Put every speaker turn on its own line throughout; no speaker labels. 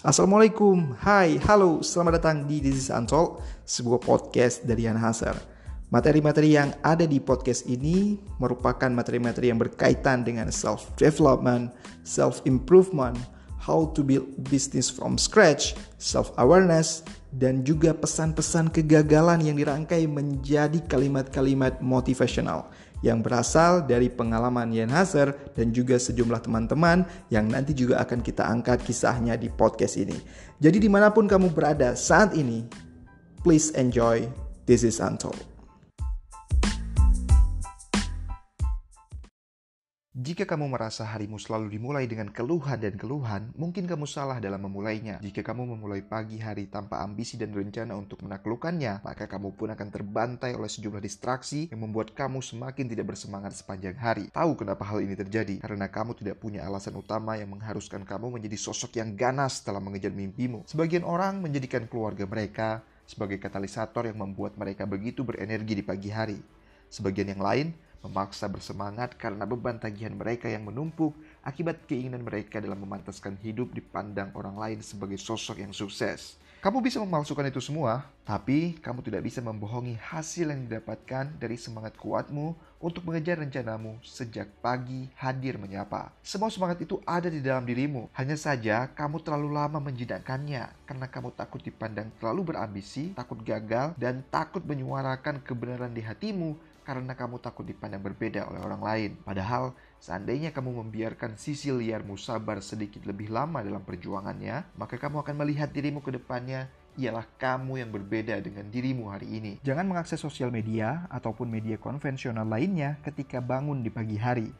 Assalamualaikum, hai, halo, selamat datang di This is Untold, sebuah podcast dari Yan Hasar. Materi-materi yang ada di podcast ini merupakan materi-materi yang berkaitan dengan self-development, self-improvement, how to build business from scratch, self-awareness, dan juga pesan-pesan kegagalan yang dirangkai menjadi kalimat-kalimat motivational yang berasal dari pengalaman Yen Hazer dan juga sejumlah teman-teman yang nanti juga akan kita angkat kisahnya di podcast ini. Jadi di mana pun kamu berada saat ini, please enjoy This is Untold. Jika kamu merasa harimu selalu dimulai dengan keluhan dan keluhan, mungkin kamu salah dalam memulainya. Jika kamu memulai pagi hari tanpa ambisi dan rencana untuk menaklukkannya, maka kamu pun akan terbantai oleh sejumlah distraksi yang membuat kamu semakin tidak bersemangat sepanjang hari. Tahu kenapa hal ini terjadi? Karena kamu tidak punya alasan utama yang mengharuskan kamu menjadi sosok yang ganas dalam mengejar mimpimu. Sebagian orang menjadikan keluarga mereka sebagai katalisator yang membuat mereka begitu berenergi di pagi hari. Sebagian yang lain memaksa bersemangat karena beban tagihan mereka yang menumpuk akibat keinginan mereka dalam memantaskan hidup dipandang orang lain sebagai sosok yang sukses. Kamu bisa memalsukan itu semua, tapi kamu tidak bisa membohongi hasil yang didapatkan dari semangat kuatmu untuk mengejar rencanamu sejak pagi hadir menyapa. Semua semangat itu ada di dalam dirimu, hanya saja kamu terlalu lama menjinakkannya karena kamu takut dipandang terlalu berambisi, takut gagal, dan takut menyuarakan kebenaran di hatimu karena kamu takut dipandang berbeda oleh orang lain. Padahal, seandainya kamu membiarkan sisi liarmu sabar sedikit lebih lama dalam perjuangannya, maka kamu akan melihat dirimu ke depannya ialah kamu yang berbeda dengan dirimu hari ini. Jangan mengakses sosial media ataupun media konvensional lainnya ketika bangun di pagi hari.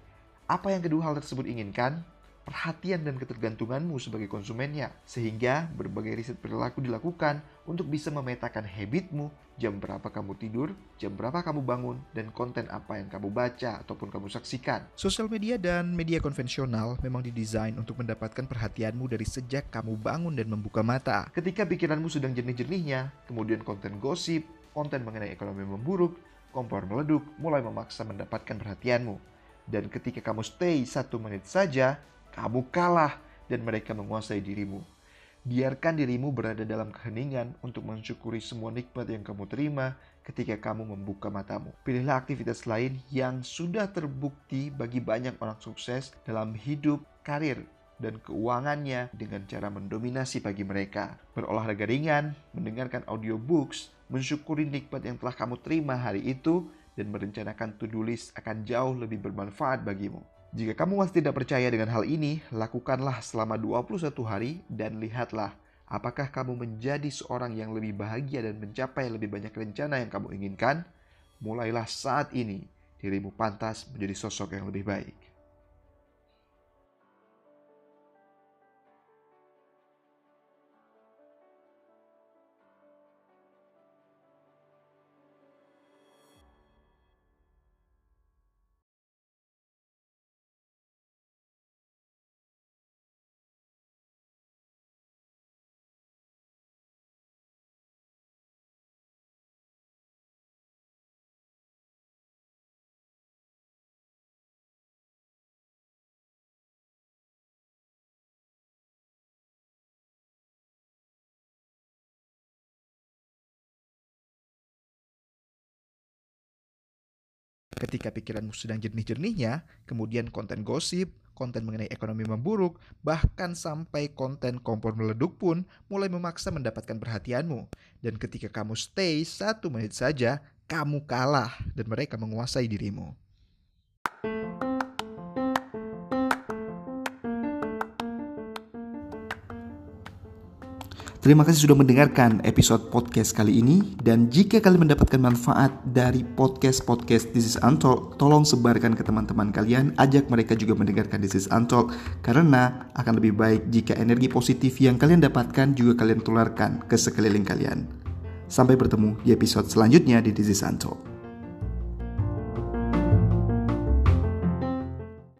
Apa yang kedua hal tersebut inginkan? Perhatian dan ketergantunganmu sebagai konsumennya, sehingga berbagai riset perilaku dilakukan untuk bisa memetakan habitmu, jam berapa kamu tidur, jam berapa kamu bangun, dan konten apa yang kamu baca ataupun kamu saksikan. Sosial media dan media konvensional memang didesain untuk mendapatkan perhatianmu dari sejak kamu bangun dan membuka mata. Ketika pikiranmu sedang jernih-jernihnya, kemudian konten gosip, konten mengenai ekonomi memburuk, kompor meleduk, mulai memaksa mendapatkan perhatianmu. Dan ketika kamu stay satu menit saja, kamu kalah dan mereka menguasai dirimu. Biarkan dirimu berada dalam keheningan untuk mensyukuri semua nikmat yang kamu terima ketika kamu membuka matamu. Pilihlah aktivitas lain yang sudah terbukti bagi banyak orang sukses dalam hidup, karir, dan keuangannya dengan cara mendominasi bagi mereka. Berolahraga ringan, mendengarkan audiobooks, mensyukuri nikmat yang telah kamu terima hari itu, dan merencanakan to-do list akan jauh lebih bermanfaat bagimu. Jika kamu masih tidak percaya dengan hal ini, lakukanlah selama 21 hari dan lihatlah apakah kamu menjadi seorang yang lebih bahagia dan mencapai lebih banyak rencana yang kamu inginkan. Mulailah saat ini, dirimu pantas menjadi sosok yang lebih baik. Ketika pikiranmu sedang jernih-jernihnya, kemudian konten gosip, konten mengenai ekonomi memburuk, bahkan sampai konten kompor meleduk pun mulai memaksa mendapatkan perhatianmu. Dan ketika kamu stay satu menit saja, kamu kalah dan mereka menguasai dirimu. Terima kasih sudah mendengarkan episode podcast kali ini dan jika kalian mendapatkan manfaat dari podcast-podcast This is Untold, tolong sebarkan ke teman-teman kalian, ajak mereka juga mendengarkan This is Untold karena akan lebih baik jika energi positif yang kalian dapatkan juga kalian tularkan ke sekeliling kalian. Sampai bertemu di episode selanjutnya di This is Untold.